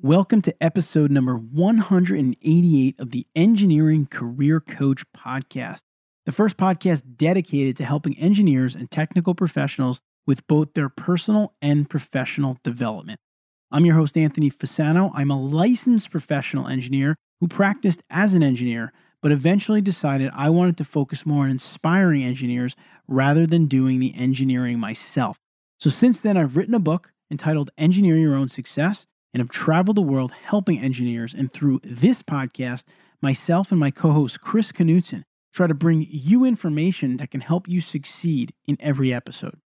Welcome to episode number 188 of the Engineering Career Coach Podcast, the first podcast dedicated to helping engineers and technical professionals with both their personal and professional development. I'm your host, Anthony Fasano. I'm a licensed professional engineer who practiced as an engineer, but eventually decided I wanted to focus more on inspiring engineers rather than doing the engineering myself. So since then, I've written a book entitled Engineer Your Own Success and have traveled the world helping engineers. And through this podcast, myself and my co host Chris Knutson try to bring you information that can help you succeed in every episode.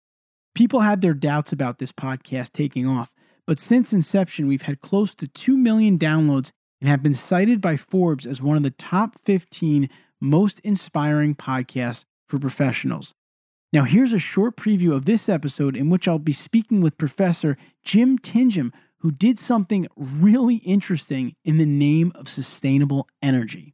People had their doubts about this podcast taking off, but since inception, we've had close to 2 million downloads and have been cited by Forbes as one of the top 15 most inspiring podcasts for professionals. Now, here's a short preview of this episode in which I'll be speaking with Professor Jim Tinjum, who did something really interesting in the name of sustainable energy.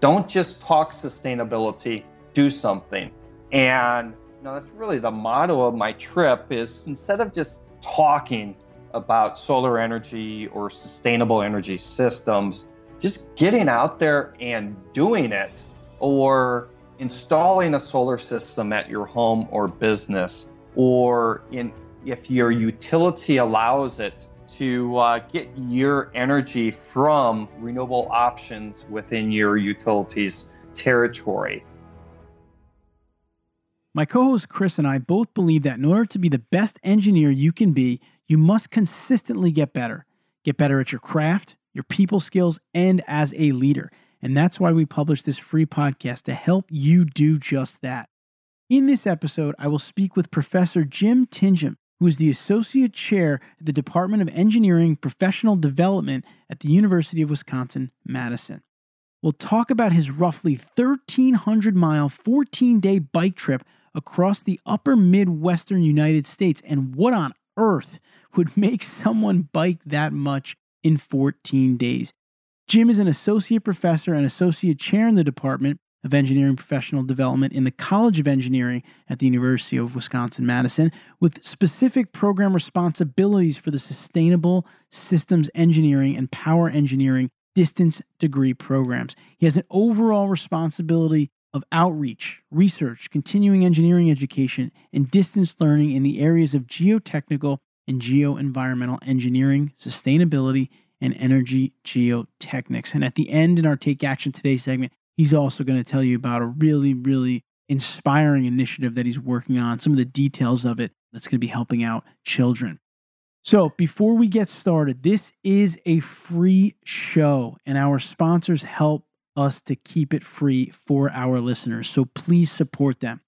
Don't just talk sustainability, do something. And you know, that's really the motto of my trip is instead of just talking about solar energy or sustainable energy systems, just getting out there and doing it or installing a solar system at your home or business or in if your utility allows it to uh, get your energy from renewable options within your utilities territory. My co host Chris and I both believe that in order to be the best engineer you can be, you must consistently get better. Get better at your craft, your people skills, and as a leader. And that's why we publish this free podcast to help you do just that. In this episode, I will speak with Professor Jim Tinjum who is the Associate Chair at the Department of Engineering Professional Development at the University of Wisconsin Madison. We'll talk about his roughly 1,300 mile, 14 day bike trip across the upper Midwestern United States and what on earth would make someone bike that much in 14 days. Jim is an associate professor and associate chair in the department of Engineering Professional Development in the College of Engineering at the University of Wisconsin Madison with specific program responsibilities for the Sustainable Systems Engineering and Power Engineering distance degree programs. He has an overall responsibility of outreach, research, continuing engineering education, and distance learning in the areas of geotechnical and geoenvironmental engineering, sustainability, and energy geotechnics. And at the end in our Take Action Today segment, He's also going to tell you about a really, really inspiring initiative that he's working on, some of the details of it that's going to be helping out children. So, before we get started, this is a free show, and our sponsors help us to keep it free for our listeners. So, please support them.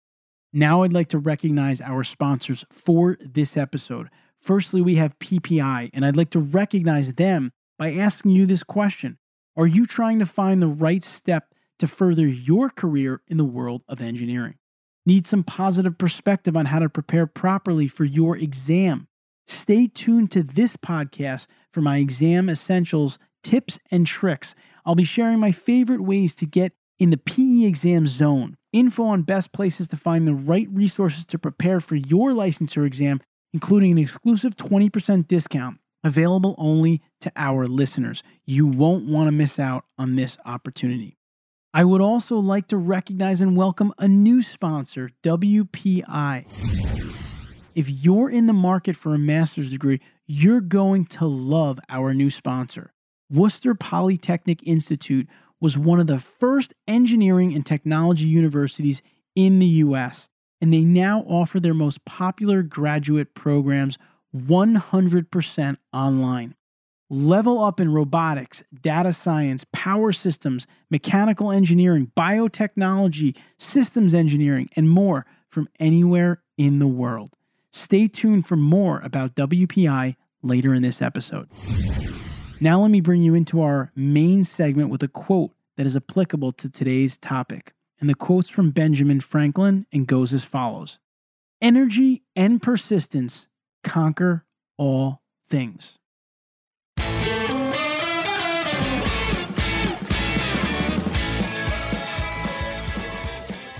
Now, I'd like to recognize our sponsors for this episode. Firstly, we have PPI, and I'd like to recognize them by asking you this question Are you trying to find the right step to further your career in the world of engineering. Need some positive perspective on how to prepare properly for your exam? Stay tuned to this podcast for my exam essentials, tips, and tricks. I'll be sharing my favorite ways to get in the PE exam zone, info on best places to find the right resources to prepare for your licensure exam, including an exclusive 20% discount available only to our listeners. You won't want to miss out on this opportunity. I would also like to recognize and welcome a new sponsor, WPI. If you're in the market for a master's degree, you're going to love our new sponsor. Worcester Polytechnic Institute was one of the first engineering and technology universities in the US, and they now offer their most popular graduate programs 100% online. Level up in robotics, data science, power systems, mechanical engineering, biotechnology, systems engineering, and more from anywhere in the world. Stay tuned for more about WPI later in this episode. Now, let me bring you into our main segment with a quote that is applicable to today's topic. And the quote's from Benjamin Franklin and goes as follows Energy and persistence conquer all things.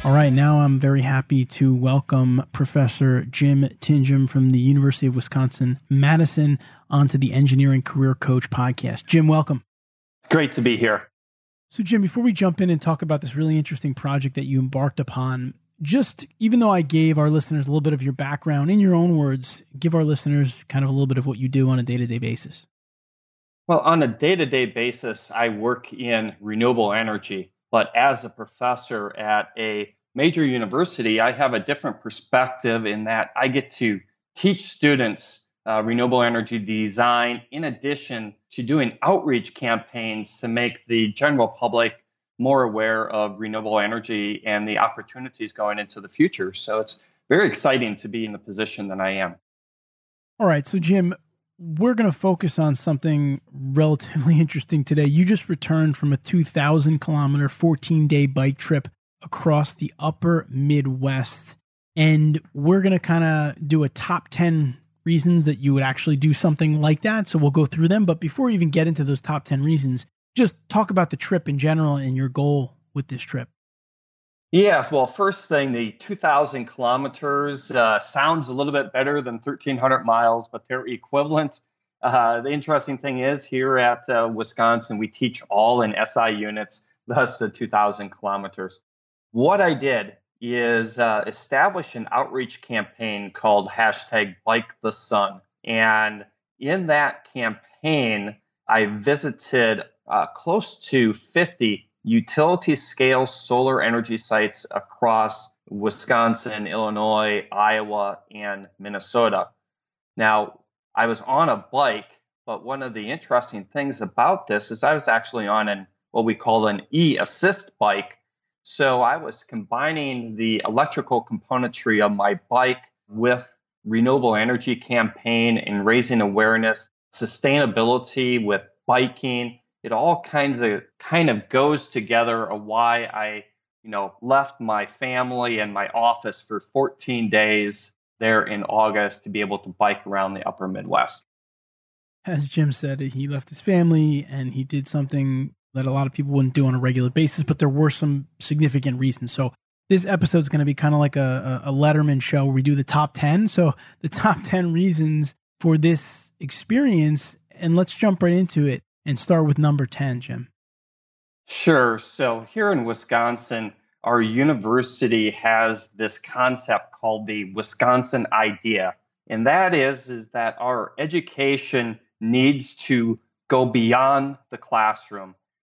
All right, now I'm very happy to welcome Professor Jim Tinjum from the University of Wisconsin Madison onto the Engineering Career Coach podcast. Jim, welcome. Great to be here. So, Jim, before we jump in and talk about this really interesting project that you embarked upon, just even though I gave our listeners a little bit of your background in your own words, give our listeners kind of a little bit of what you do on a day to day basis. Well, on a day to day basis, I work in renewable energy. But as a professor at a major university, I have a different perspective in that I get to teach students uh, renewable energy design in addition to doing outreach campaigns to make the general public more aware of renewable energy and the opportunities going into the future. So it's very exciting to be in the position that I am. All right. So, Jim, we're going to focus on something relatively interesting today. You just returned from a 2,000 kilometer, 14 day bike trip across the upper Midwest. And we're going to kind of do a top 10 reasons that you would actually do something like that. So we'll go through them. But before we even get into those top 10 reasons, just talk about the trip in general and your goal with this trip. Yeah, well, first thing, the 2,000 kilometers uh, sounds a little bit better than 1,300 miles, but they're equivalent. Uh, the interesting thing is, here at uh, Wisconsin, we teach all in SI units, thus the 2,000 kilometers. What I did is uh, establish an outreach campaign called hashtag Bike the Sun. And in that campaign, I visited uh, close to 50 utility scale solar energy sites across Wisconsin, Illinois, Iowa, and Minnesota. Now, I was on a bike, but one of the interesting things about this is I was actually on an what we call an e-assist bike. So I was combining the electrical componentry of my bike with renewable energy campaign and raising awareness, sustainability with biking, it all kinds of kind of goes together of why I, you know, left my family and my office for 14 days there in August to be able to bike around the upper Midwest. As Jim said, he left his family and he did something that a lot of people wouldn't do on a regular basis, but there were some significant reasons. So this episode is going to be kind of like a, a Letterman show where we do the top 10. So the top 10 reasons for this experience, and let's jump right into it and start with number 10, Jim. Sure. So here in Wisconsin, our university has this concept called the Wisconsin idea. And that is, is that our education needs to go beyond the classroom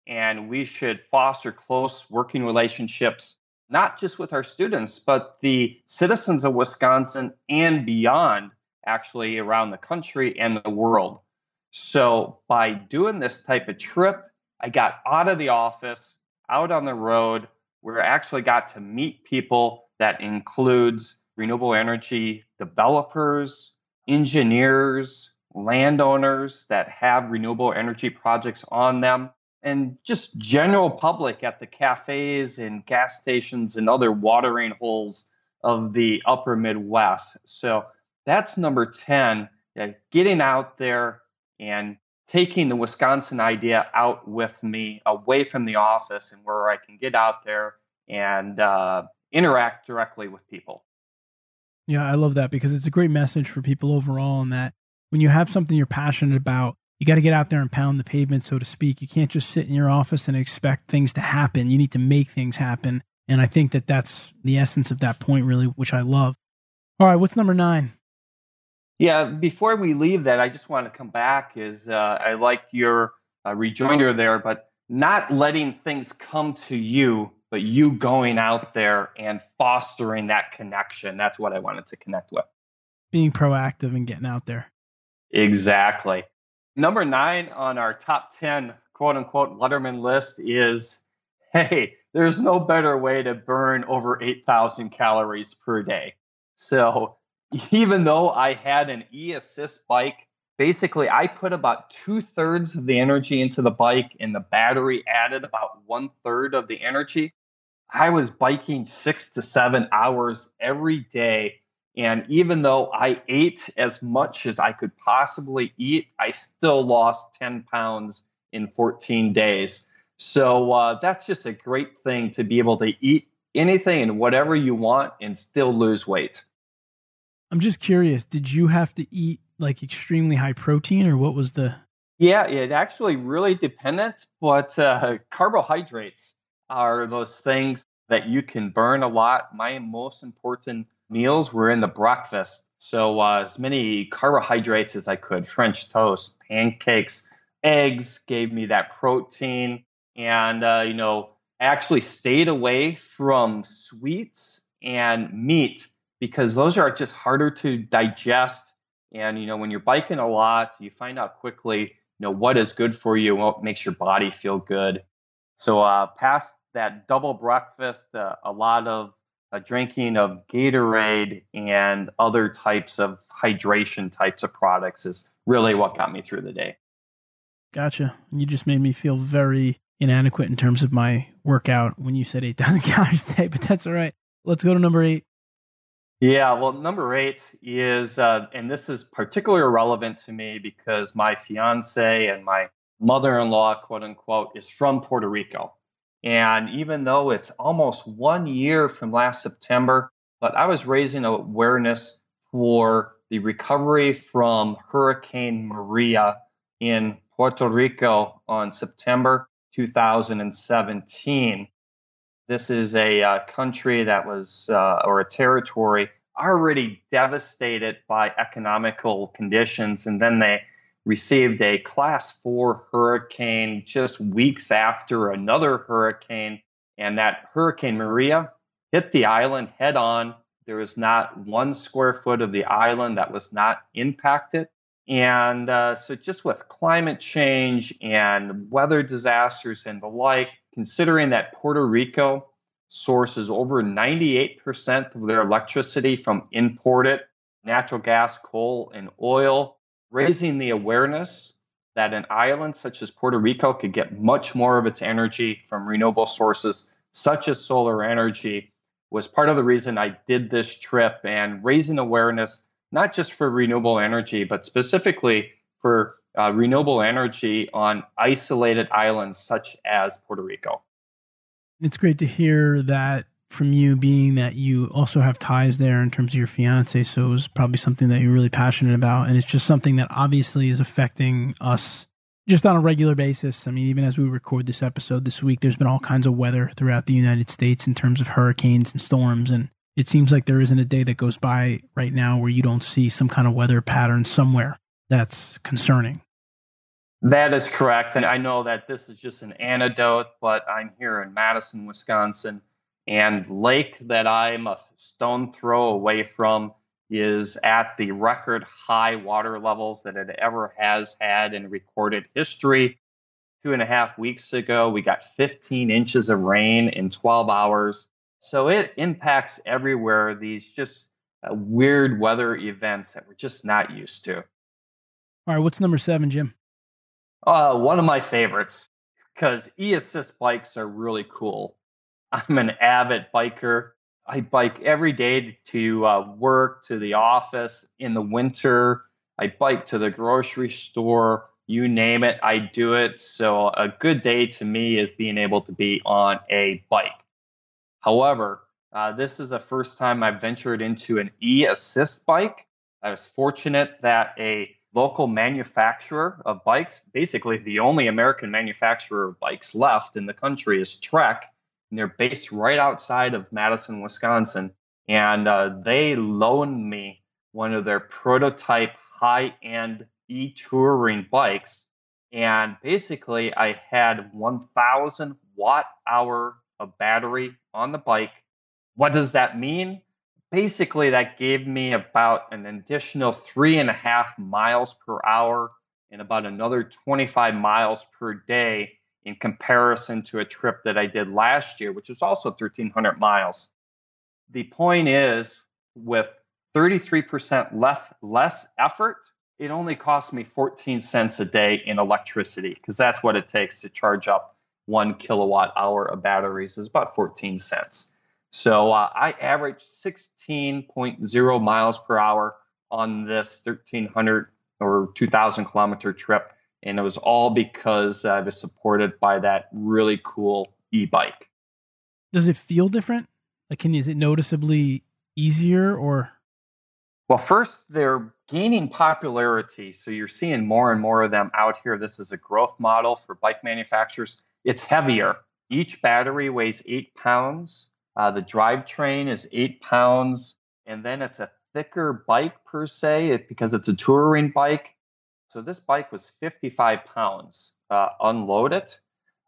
and we should foster close working relationships, not just with our students, but the citizens of Wisconsin and beyond, actually around the country and the world. So by doing this type of trip, I got out of the office, out on the road, where I actually got to meet people that includes renewable energy developers, engineers, landowners that have renewable energy projects on them, and just general public at the cafes and gas stations and other watering holes of the upper Midwest. So that's number 10, getting out there, and taking the Wisconsin idea out with me away from the office and where I can get out there and uh, interact directly with people. Yeah, I love that because it's a great message for people overall. And that when you have something you're passionate about, you got to get out there and pound the pavement, so to speak. You can't just sit in your office and expect things to happen. You need to make things happen. And I think that that's the essence of that point, really, which I love. All right, what's number nine? Yeah, before we leave that, I just want to come back. Is uh, I like your uh, rejoinder there, but not letting things come to you, but you going out there and fostering that connection. That's what I wanted to connect with. Being proactive and getting out there. Exactly. Number nine on our top 10 quote unquote Letterman list is hey, there's no better way to burn over 8,000 calories per day. So even though I had an e assist bike, basically I put about two thirds of the energy into the bike and the battery added about one third of the energy. I was biking six to seven hours every day. And even though I ate as much as I could possibly eat, I still lost 10 pounds in 14 days. So uh, that's just a great thing to be able to eat anything and whatever you want and still lose weight. I'm just curious, did you have to eat like extremely high protein or what was the Yeah, it actually really dependent, but uh, carbohydrates are those things that you can burn a lot. My most important meals were in the breakfast. So uh, as many carbohydrates as I could, French toast, pancakes, eggs gave me that protein. And, uh, you know, I actually stayed away from sweets and meat because those are just harder to digest. And, you know, when you're biking a lot, you find out quickly, you know, what is good for you, what makes your body feel good. So, uh, past that double breakfast, uh, a lot of uh, drinking of Gatorade and other types of hydration types of products is really what got me through the day. Gotcha. You just made me feel very inadequate in terms of my workout when you said 8,000 calories a day, but that's all right. Let's go to number eight. Yeah, well, number eight is, uh, and this is particularly relevant to me because my fiance and my mother in law, quote unquote, is from Puerto Rico. And even though it's almost one year from last September, but I was raising awareness for the recovery from Hurricane Maria in Puerto Rico on September 2017. This is a uh, country that was, uh, or a territory already devastated by economical conditions. And then they received a class four hurricane just weeks after another hurricane. And that Hurricane Maria hit the island head on. There was not one square foot of the island that was not impacted. And uh, so, just with climate change and weather disasters and the like, considering that Puerto Rico sources over 98% of their electricity from imported natural gas, coal, and oil, raising the awareness that an island such as Puerto Rico could get much more of its energy from renewable sources, such as solar energy, was part of the reason I did this trip and raising awareness, not just for renewable energy, but specifically for uh, renewable energy on isolated islands such as Puerto Rico. It's great to hear that from you, being that you also have ties there in terms of your fiance. So it was probably something that you're really passionate about. And it's just something that obviously is affecting us just on a regular basis. I mean, even as we record this episode this week, there's been all kinds of weather throughout the United States in terms of hurricanes and storms. And it seems like there isn't a day that goes by right now where you don't see some kind of weather pattern somewhere that's concerning. That is correct. And I know that this is just an anecdote, but I'm here in Madison, Wisconsin, and lake that I'm a stone throw away from is at the record high water levels that it ever has had in recorded history. Two and a half weeks ago, we got 15 inches of rain in 12 hours. So it impacts everywhere these just uh, weird weather events that we're just not used to. All right, what's number seven, Jim? Uh, one of my favorites because e-assist bikes are really cool. I'm an avid biker. I bike every day to uh, work, to the office in the winter. I bike to the grocery store. You name it, I do it. So a good day to me is being able to be on a bike. However, uh, this is the first time I've ventured into an e-assist bike. I was fortunate that a local manufacturer of bikes. Basically, the only American manufacturer of bikes left in the country is Trek. And they're based right outside of Madison, Wisconsin. And uh, they loaned me one of their prototype high end e touring bikes. And basically, I had 1,000 watt hour of battery on the bike. What does that mean? Basically that gave me about an additional three and a half miles per hour and about another 25 miles per day in comparison to a trip that I did last year, which was also 1,300 miles. The point is, with 33% less, less effort, it only cost me 14 cents a day in electricity because that's what it takes to charge up one kilowatt hour of batteries is about 14 cents. So uh, I averaged 16.0 miles per hour on this 1,300 or 2,000 kilometer trip. And it was all because I was supported by that really cool e bike. Does it feel different? Like, can is it noticeably easier or? Well, first, they're gaining popularity. So you're seeing more and more of them out here. This is a growth model for bike manufacturers. It's heavier. Each battery weighs eight pounds. Uh, the drivetrain is eight pounds. And then it's a thicker bike per se because it's a touring bike. So this bike was 55 pounds uh, unloaded.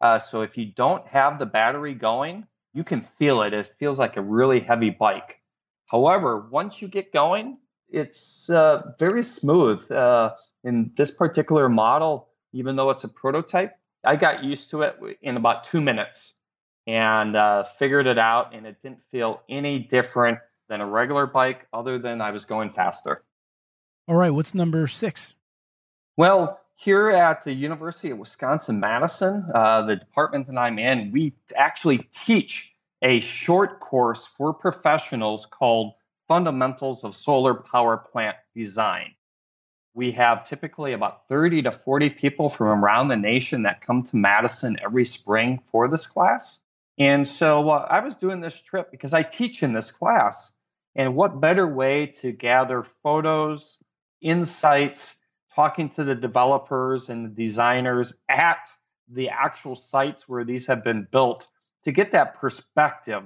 Uh, so if you don't have the battery going, you can feel it. It feels like a really heavy bike. However, once you get going, it's uh, very smooth. Uh, in this particular model, even though it's a prototype, I got used to it in about two minutes and uh, figured it out, and it didn't feel any different than a regular bike, other than I was going faster. All right, what's number six? Well, here at the University of Wisconsin Madison, uh, the department that I'm in, we actually teach a short course for professionals called Fundamentals of Solar Power Plant Design. We have typically about 30 to 40 people from around the nation that come to Madison every spring for this class. And so uh, I was doing this trip because I teach in this class. And what better way to gather photos, insights, talking to the developers and the designers at the actual sites where these have been built to get that perspective.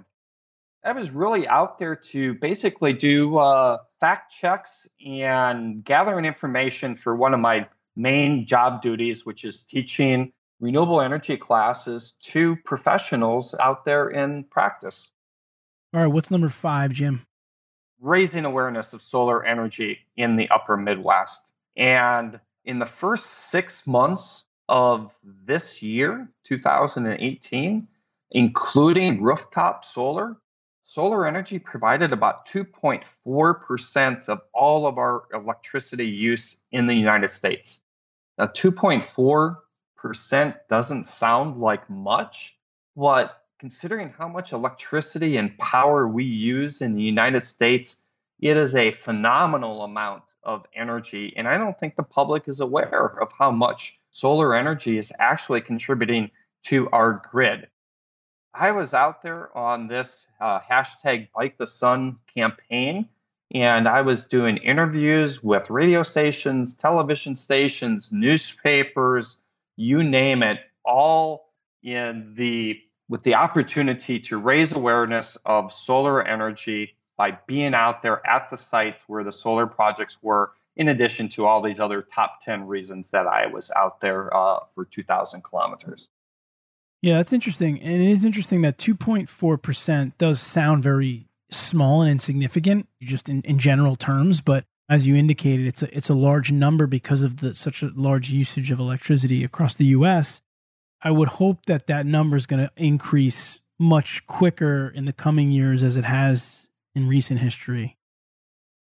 I was really out there to basically do uh, fact checks and gathering information for one of my main job duties, which is teaching renewable energy classes to professionals out there in practice. All right, what's number five, Jim? Raising awareness of solar energy in the upper Midwest. And in the first six months of this year, 2018, including rooftop solar, solar energy provided about 2.4% of all of our electricity use in the United States. Now, 2.4 percent doesn't sound like much, but considering how much electricity and power we use in the United States, it is a phenomenal amount of energy. And I don't think the public is aware of how much solar energy is actually contributing to our grid. I was out there on this uh, hashtag Bike the Sun campaign, and I was doing interviews with radio stations, television stations, newspapers, you name it, all in the with the opportunity to raise awareness of solar energy by being out there at the sites where the solar projects were, in addition to all these other top 10 reasons that I was out there uh, for 2,000 kilometers. Yeah, that's interesting. And it is interesting that 2.4% does sound very small and insignificant, just in, in general terms, but as you indicated, it's a it's a large number because of the such a large usage of electricity across the U.S. I would hope that that number is going to increase much quicker in the coming years as it has in recent history.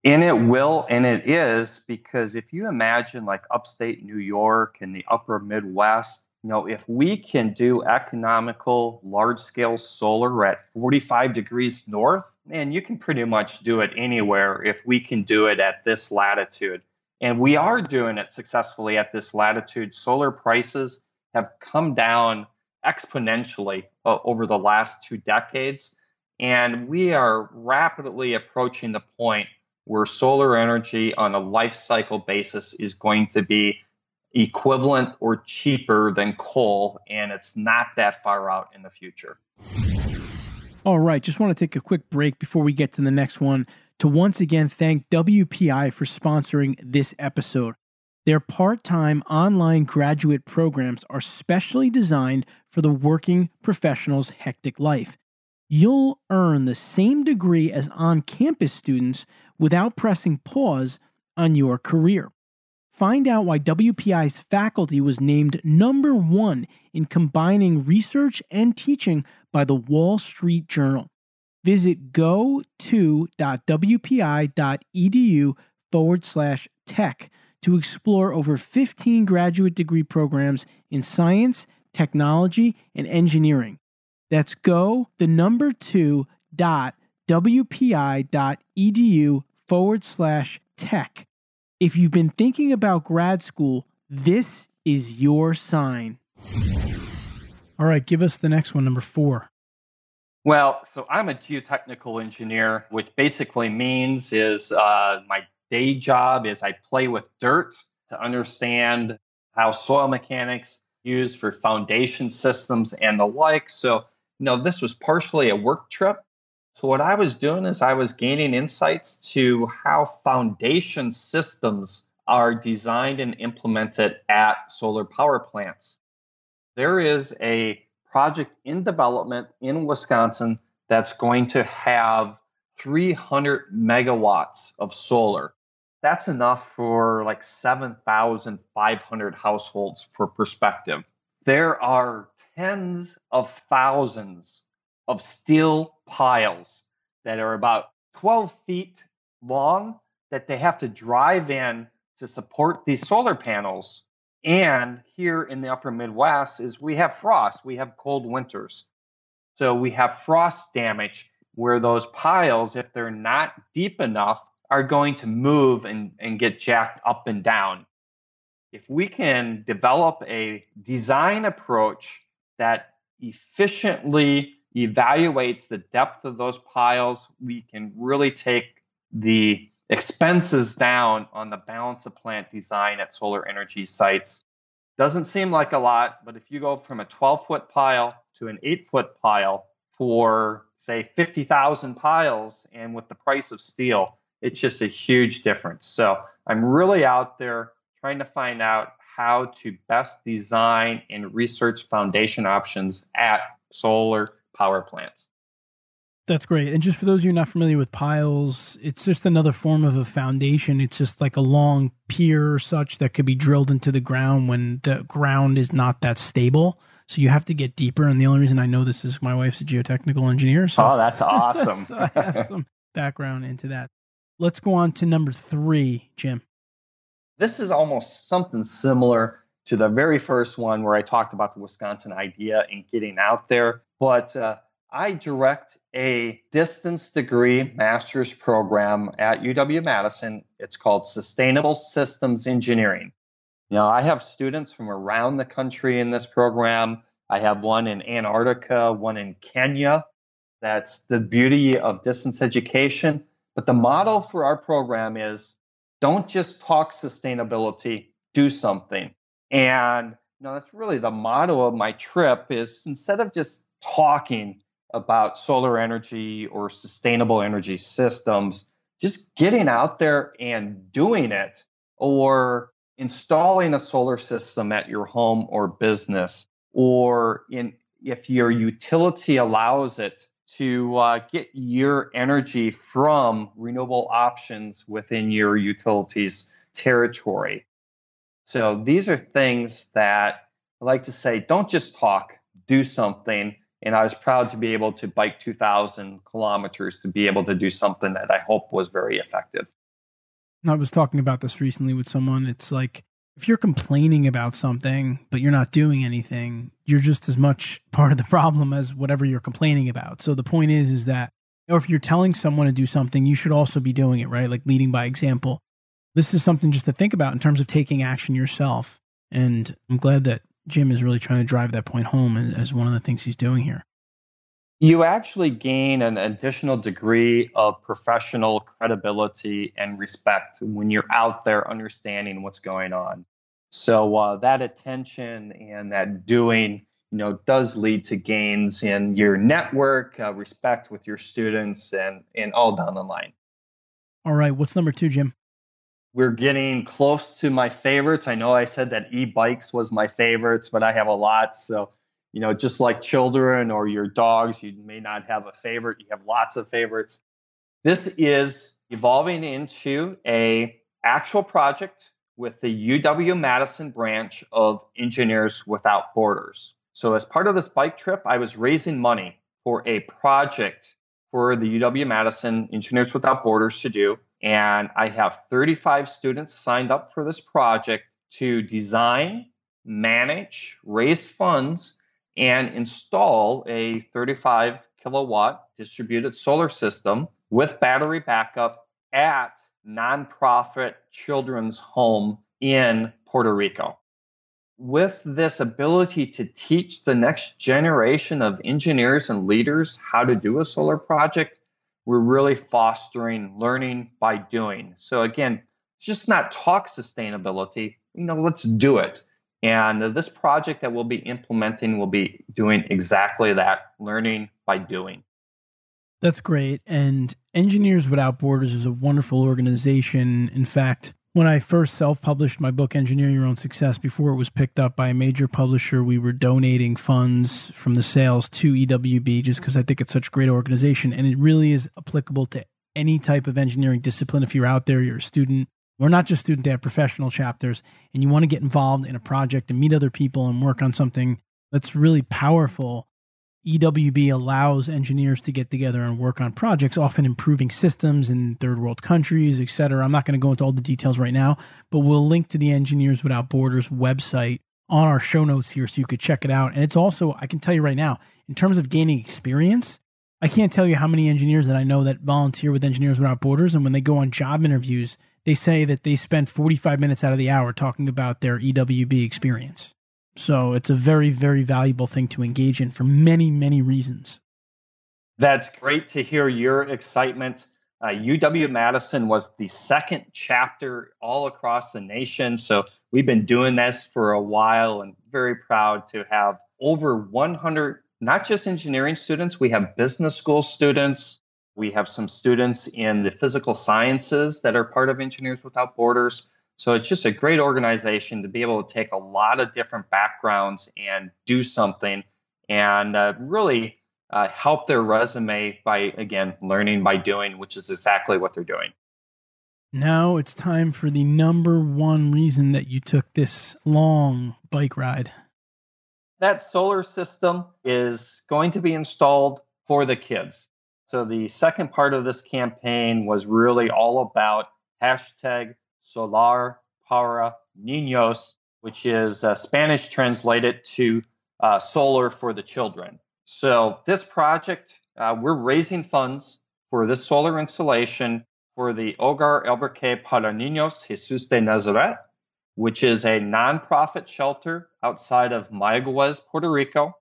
And it will, and it is, because if you imagine like upstate New York and the upper Midwest, you know, if we can do economical, large scale solar at 45 degrees north, man, you can pretty much do it anywhere if we can do it at this latitude. And we are doing it successfully at this latitude. Solar prices have come down exponentially uh, over the last two decades. And we are rapidly approaching the point where solar energy on a life cycle basis is going to be equivalent or cheaper than coal, and it's not that far out in the future. All right, just want to take a quick break before we get to the next one to once again thank WPI for sponsoring this episode. Their part time online graduate programs are specially designed for the working professional's hectic life. You'll earn the same degree as on campus students without pressing pause on your career. Find out why WPI's faculty was named number one in combining research and teaching by the Wall Street Journal. Visit go2.wpi.edu forward slash tech to explore over 15 graduate degree programs in science, technology, and engineering. That's go, the number two, dot wpi.edu forward slash tech if you've been thinking about grad school, this is your sign. All right, give us the next one, number four. Well, so I'm a geotechnical engineer, which basically means is uh, my day job is I play with dirt to understand how soil mechanics used for foundation systems and the like. So, you know, this was partially a work trip. So, what I was doing is I was gaining insights to how foundation systems are designed and implemented at solar power plants. There is a project in development in Wisconsin that's going to have 300 megawatts of solar. That's enough for like 7,500 households for perspective. There are tens of thousands of steel piles that are about 12 feet long that they have to drive in to support these solar panels. And here in the upper Midwest is we have frost, we have cold winters. So we have frost damage where those piles, if they're not deep enough, are going to move and, and get jacked up and down. If we can develop a design approach that efficiently evaluates the depth of those piles, we can really take the expenses down on the balance of plant design at solar energy sites. Doesn't seem like a lot, but if you go from a 12 foot pile to an 8 foot pile for, say, 50,000 piles, and with the price of steel, it's just a huge difference. So I'm really out there trying to find out how to best design and research foundation options at solar power plants. That's great. And just for those of you not familiar with piles, it's just another form of a foundation. It's just like a long pier or such that could be drilled into the ground when the ground is not that stable. So you have to get deeper. And the only reason I know this is my wife's a geotechnical engineer. So oh, that's awesome. so I have some background into that. Let's go on to number three, Jim. This is almost something similar to the very first one where I talked about the Wisconsin idea and getting out there. But uh, I direct a distance degree master's program at UW Madison. It's called Sustainable Systems Engineering. Now, I have students from around the country in this program. I have one in Antarctica, one in Kenya. That's the beauty of distance education. But the model for our program is don't just talk sustainability, do something. And you know, that's really the motto of my trip is instead of just talking, about solar energy or sustainable energy systems, just getting out there and doing it or installing a solar system at your home or business or in if your utility allows it to uh, get your energy from renewable options within your utility's territory. So these are things that I like to say don't just talk, do something and I was proud to be able to bike 2,000 kilometers to be able to do something that I hope was very effective. I was talking about this recently with someone. It's like if you're complaining about something, but you're not doing anything, you're just as much part of the problem as whatever you're complaining about. So the point is, is that, or if you're telling someone to do something, you should also be doing it, right? Like leading by example. This is something just to think about in terms of taking action yourself. And I'm glad that Jim is really trying to drive that point home as one of the things he's doing here. You actually gain an additional degree of professional credibility and respect when you're out there understanding what's going on. So uh, that attention and that doing, you know, does lead to gains in your network, uh, respect with your students, and and all down the line. All right, what's number two, Jim? We're getting close to my favorites. I know I said that e-bikes was my favorites, but I have a lot. So, you know, just like children or your dogs, you may not have a favorite. You have lots of favorites. This is evolving into a actual project with the UW Madison branch of Engineers Without Borders. So, as part of this bike trip, I was raising money for a project for the UW Madison Engineers Without Borders to do and I have 35 students signed up for this project to design, manage, raise funds, and install a 35 kilowatt distributed solar system with battery backup at nonprofit children's home in Puerto Rico. with this ability to teach the next generation of engineers and leaders how to do a solar project, we're really fostering learning by doing. So again, just not talk sustainability, you know, let's do it. And this project that we'll be implementing will be doing exactly that, learning by doing. That's great. And Engineers Without Borders is a wonderful organization. In fact, when I first self published my book, Engineer Your Own Success, before it was picked up by a major publisher, we were donating funds from the sales to EWB just because I think it's such a great organization. And it really is applicable to any type of engineering discipline. If you're out there, you're a student, or not just student, they have professional chapters, and you want to get involved in a project and meet other people and work on something that's really powerful EWB allows engineers to get together and work on projects, often improving systems in third world countries, et cetera. I'm not going to go into all the details right now, but we'll link to the Engineers Without Borders website on our show notes here so you could check it out. And it's also, I can tell you right now, in terms of gaining experience, I can't tell you how many engineers that I know that volunteer with Engineers Without Borders. And when they go on job interviews, they say that they spend 45 minutes out of the hour talking about their EWB experience. So it's a very, very valuable thing to engage in for many, many reasons. That's great to hear your excitement. Uh, UW Madison was the second chapter all across the nation. So we've been doing this for a while and very proud to have over 100, not just engineering students, we have business school students. We have some students in the physical sciences that are part of Engineers Without Borders. So it's just a great organization to be able to take a lot of different backgrounds and do something and uh, really uh, help their resume by, again, learning by doing, which is exactly what they're doing. Now it's time for the number one reason that you took this long bike ride. That solar system is going to be installed for the kids. So the second part of this campaign was really all about hashtag solar para niños, which is uh, Spanish translated to uh, solar for the children. So this project, uh, we're raising funds for this solar installation for the Hogar Albergue para Niños Jesus de Nazaret, which is a nonprofit shelter outside of Mayaguez, Puerto Rico.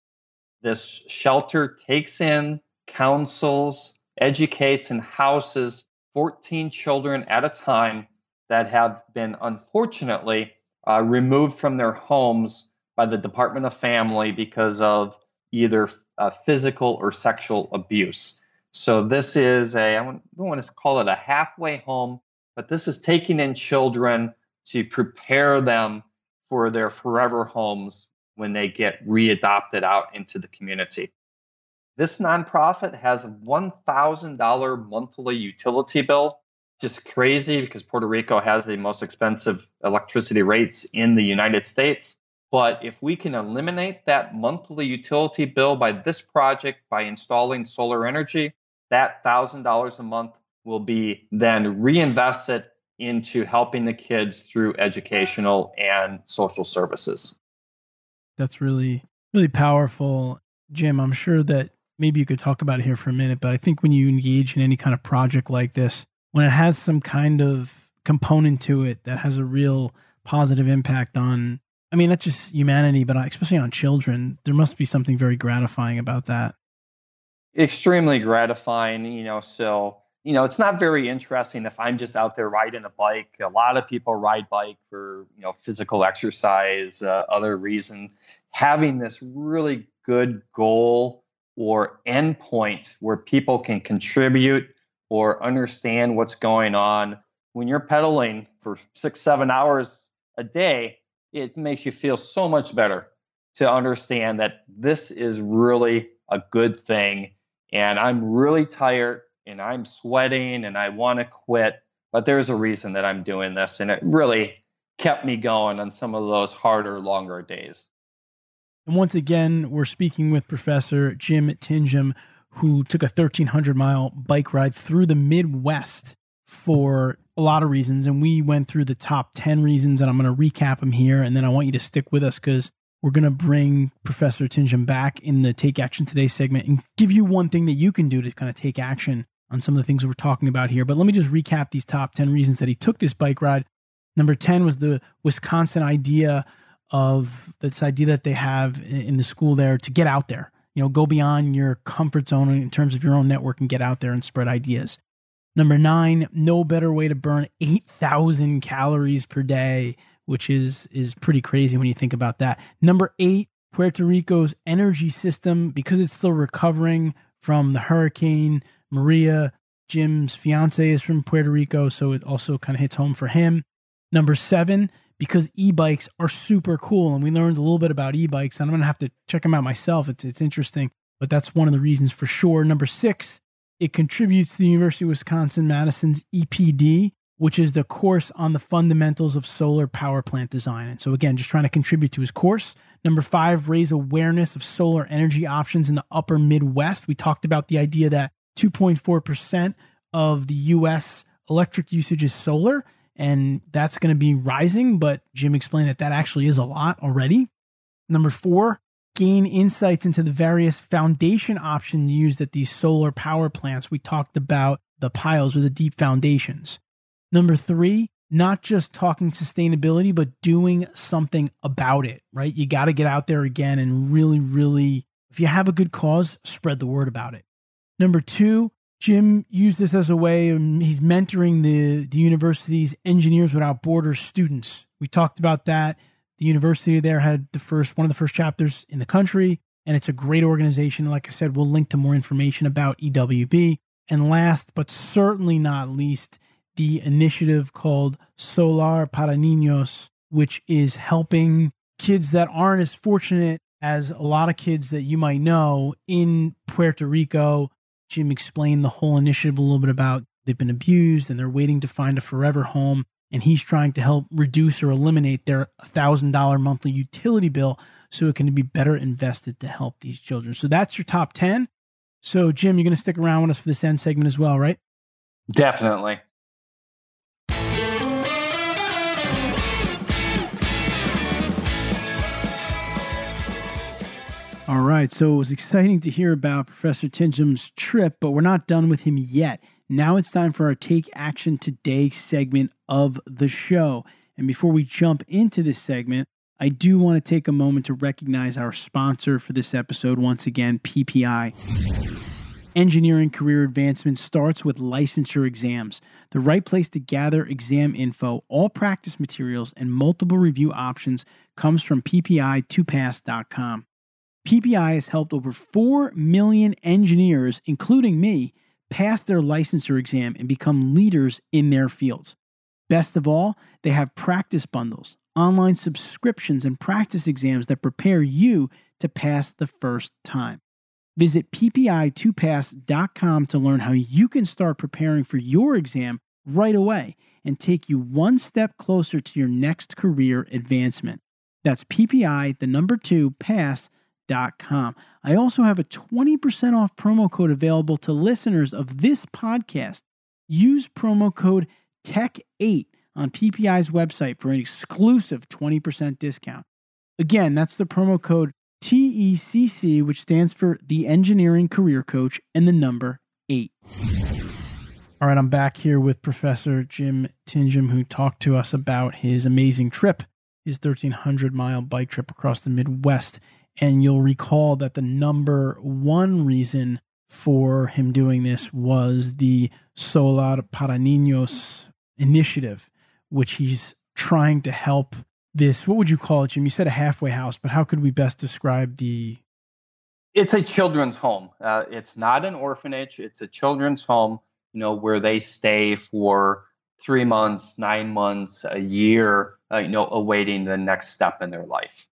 This shelter takes in, counsels, educates, and houses 14 children at a time that have been unfortunately uh, removed from their homes by the Department of Family because of either uh, physical or sexual abuse. So this is a, I don't want to call it a halfway home, but this is taking in children to prepare them for their forever homes when they get readopted out into the community. This nonprofit has a $1,000 monthly utility bill just crazy because Puerto Rico has the most expensive electricity rates in the United States. But if we can eliminate that monthly utility bill by this project by installing solar energy, that $1,000 a month will be then reinvested into helping the kids through educational and social services. That's really, really powerful. Jim, I'm sure that maybe you could talk about it here for a minute, but I think when you engage in any kind of project like this, when it has some kind of component to it that has a real positive impact on I mean not just humanity but especially on children there must be something very gratifying about that. Extremely gratifying you know so you know it's not very interesting if i'm just out there riding a bike. A lot of people ride bike for you know physical exercise uh, other reason. Having this really good goal or endpoint where people can contribute or understand what's going on. When you're pedaling for six, seven hours a day, it makes you feel so much better to understand that this is really a good thing. And I'm really tired and I'm sweating and I want to quit, but there's a reason that I'm doing this. And it really kept me going on some of those harder, longer days. And once again, we're speaking with Professor Jim Tinjum, who took a 1300 mile bike ride through the Midwest for a lot of reasons. And we went through the top 10 reasons, and I'm going to recap them here. And then I want you to stick with us because we're going to bring Professor Tinjum back in the Take Action Today segment and give you one thing that you can do to kind of take action on some of the things we're talking about here. But let me just recap these top 10 reasons that he took this bike ride. Number 10 was the Wisconsin idea of this idea that they have in the school there to get out there. You know, go beyond your comfort zone in terms of your own network and get out there and spread ideas. Number nine, no better way to burn 8,000 calories per day, which is, is pretty crazy when you think about that. Number eight, Puerto Rico's energy system, because it's still recovering from the hurricane, Maria, Jim's fiance is from Puerto Rico, so it also kind of hits home for him. Number seven, because e-bikes are super cool, and we learned a little bit about e-bikes, and I'm gonna have to check them out myself. It's it's interesting, but that's one of the reasons for sure. Number six, it contributes to the University of Wisconsin Madison's EPD, which is the course on the fundamentals of solar power plant design. And so again, just trying to contribute to his course. Number five, raise awareness of solar energy options in the upper Midwest. We talked about the idea that 2.4% of the US electric usage is solar, and that's going to be rising. But Jim explained that that actually is a lot already. Number four, gain insights into the various foundation options used at these solar power plants. We talked about the piles or the deep foundations. Number three, not just talking sustainability, but doing something about it, right? You got to get out there again and really, really, if you have a good cause, spread the word about it. Number two, Jim used this as a way, he's mentoring the, the university's Engineers Without Borders students. We talked about that. The university there had the first, one of the first chapters in the country, and it's a great organization. Like I said, we'll link to more information about EWB. And last, but certainly not least, the initiative called Solar para Niños, which is helping kids that aren't as fortunate as a lot of kids that you might know in Puerto Rico. Jim explained the whole initiative a little bit about they've been abused and they're waiting to find a forever home. And he's trying to help reduce or eliminate their $1,000 monthly utility bill so it can be better invested to help these children. So that's your top 10. So, Jim, you're going to stick around with us for this end segment as well, right? Definitely. All right, so it was exciting to hear about Professor Tinjum's trip, but we're not done with him yet. Now it's time for our Take Action Today segment of the show. And before we jump into this segment, I do want to take a moment to recognize our sponsor for this episode once again, PPI. Engineering career advancement starts with licensure exams, the right place to gather exam info, all practice materials, and multiple review options comes from PPI2Pass.com. PPI has helped over 4 million engineers, including me, pass their licensure exam and become leaders in their fields. Best of all, they have practice bundles, online subscriptions, and practice exams that prepare you to pass the first time. Visit ppi2pass.com to learn how you can start preparing for your exam right away and take you one step closer to your next career advancement. That's PPI, the number two, pass com. I also have a 20% off promo code available to listeners of this podcast. Use promo code TECC8 on PPI's website for an exclusive 20% discount. Again, that's the promo code TECC, which stands for the Engineering Career Coach, and the number 8. All right, I'm back here with Professor Jim Tinjum, who talked to us about his amazing trip, his 1,300 mile bike trip across the Midwest. And you'll recall that the number one reason for him doing this was the Solar para Niños initiative, which he's trying to help this. What would you call it, Jim? You said a halfway house, but how could we best describe the? It's a children's home. Uh, it's not an orphanage. It's a children's home. You know where they stay for three months, nine months, a year. Uh, you know, awaiting the next step in their life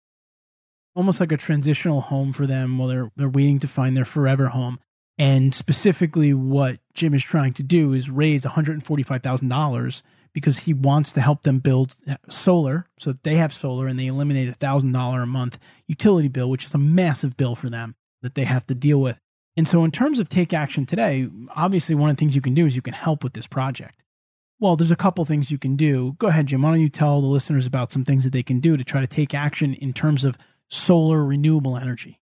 almost like a transitional home for them while they're they're waiting to find their forever home. And specifically, what Jim is trying to do is raise one hundred and forty five thousand dollars because he wants to help them build solar, so that they have solar and they eliminate a thousand dollar a month utility bill, which is a massive bill for them that they have to deal with. And so, in terms of take action today, obviously one of the things you can do is you can help with this project. Well, there's a couple things you can do. Go ahead, Jim. Why don't you tell the listeners about some things that they can do to try to take action in terms of solar renewable energy?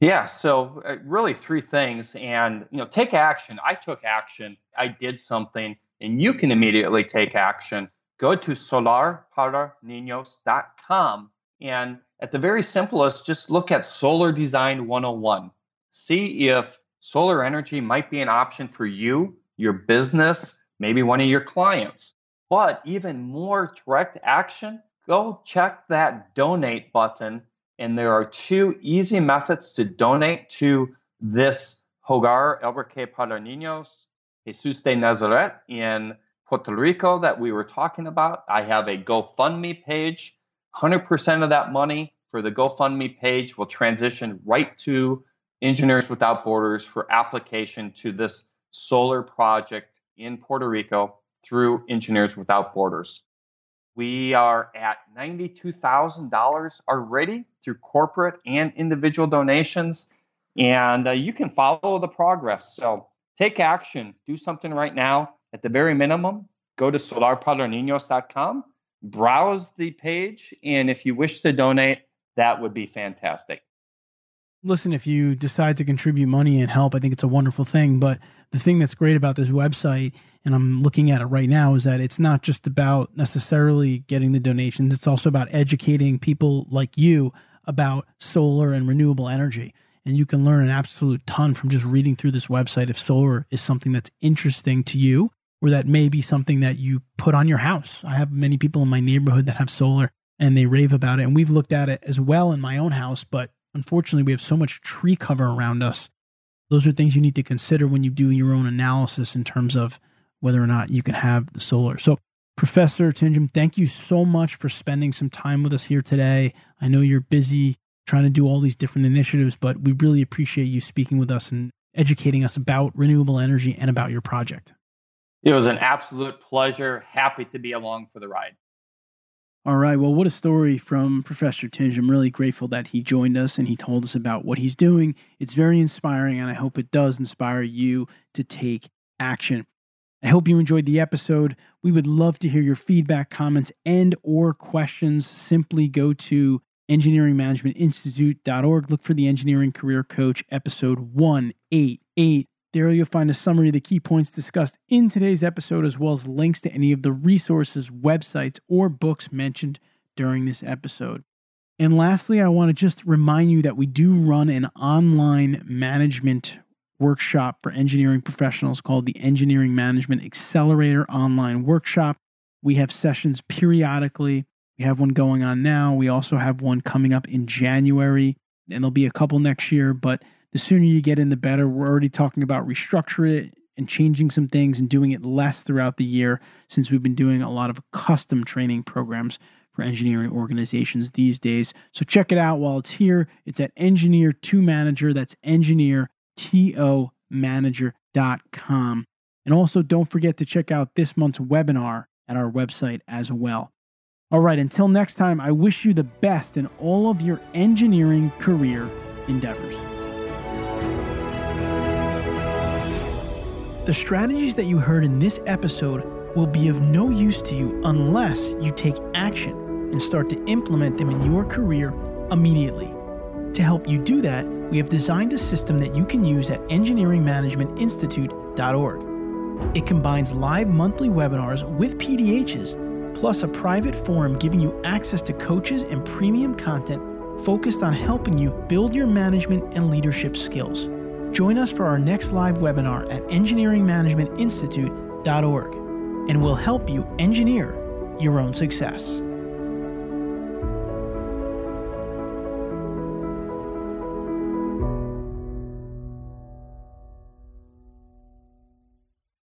Yeah, so uh, really three things and you know take action. I took action. I did something and you can immediately take action. Go to solarparaninos.com And at the very simplest, just look at Solar Design 101. See if solar energy might be an option for you, your business, maybe one of your clients. But even more direct action, go check that donate button. And there are two easy methods to donate to this Hogar Albergue para Niños, Jesus de Nazaret in Puerto Rico that we were talking about. I have a GoFundMe page. 100% of that money for the GoFundMe page will transition right to Engineers Without Borders for application to this solar project in Puerto Rico through Engineers Without Borders. We are at $92,000 already through corporate and individual donations, and uh, you can follow the progress. So take action, do something right now. At the very minimum, go to solarparaninos.com, browse the page, and if you wish to donate, that would be fantastic listen, if you decide to contribute money and help, I think it's a wonderful thing. But the thing that's great about this website, and I'm looking at it right now, is that it's not just about necessarily getting the donations, it's also about educating people like you about solar and renewable energy. And you can learn an absolute ton from just reading through this website if solar is something that's interesting to you or that may be something that you put on your house. I have many people in my neighborhood that have solar and they rave about it. And we've looked at it as well in my own house, but Unfortunately, we have so much tree cover around us. Those are things you need to consider when you do your own analysis in terms of whether or not you can have the solar. So, Professor Tinjum, thank you so much for spending some time with us here today. I know you're busy trying to do all these different initiatives, but we really appreciate you speaking with us and educating us about renewable energy and about your project. It was an absolute pleasure. Happy to be along for the ride. All right. Well, what a story from Professor Tinge. I'm really grateful that he joined us and he told us about what he's doing. It's very inspiring, and I hope it does inspire you to take action. I hope you enjoyed the episode. We would love to hear your feedback, comments, and or questions. Simply go to engineeringmanagementinstitute.org. Look for the Engineering Career Coach episode 188. There you'll find a summary of the key points discussed in today's episode, as well as links to any of the resources, websites, or books mentioned during this episode. And lastly, I want to just remind you that we do run an online management workshop for engineering professionals called the Engineering Management Accelerator Online Workshop. We have sessions periodically. We have one going on now. We also have one coming up in January, and there'll be a couple next year. But the sooner you get in, the better. We're already talking about restructure it and changing some things and doing it less throughout the year since we've been doing a lot of custom training programs for engineering organizations these days. So check it out while it's here. It's at Engineer to Manager. That's engineer to manager.com. And also don't forget to check out this month's webinar at our website as well. All right, until next time, I wish you the best in all of your engineering career endeavors. The strategies that you heard in this episode will be of no use to you unless you take action and start to implement them in your career immediately. To help you do that, we have designed a system that you can use at engineeringmanagementinstitute.org. It combines live monthly webinars with PDHs, plus a private forum giving you access to coaches and premium content focused on helping you build your management and leadership skills. Join us for our next live webinar at engineeringmanagementinstitute.org, and we'll help you engineer your own success.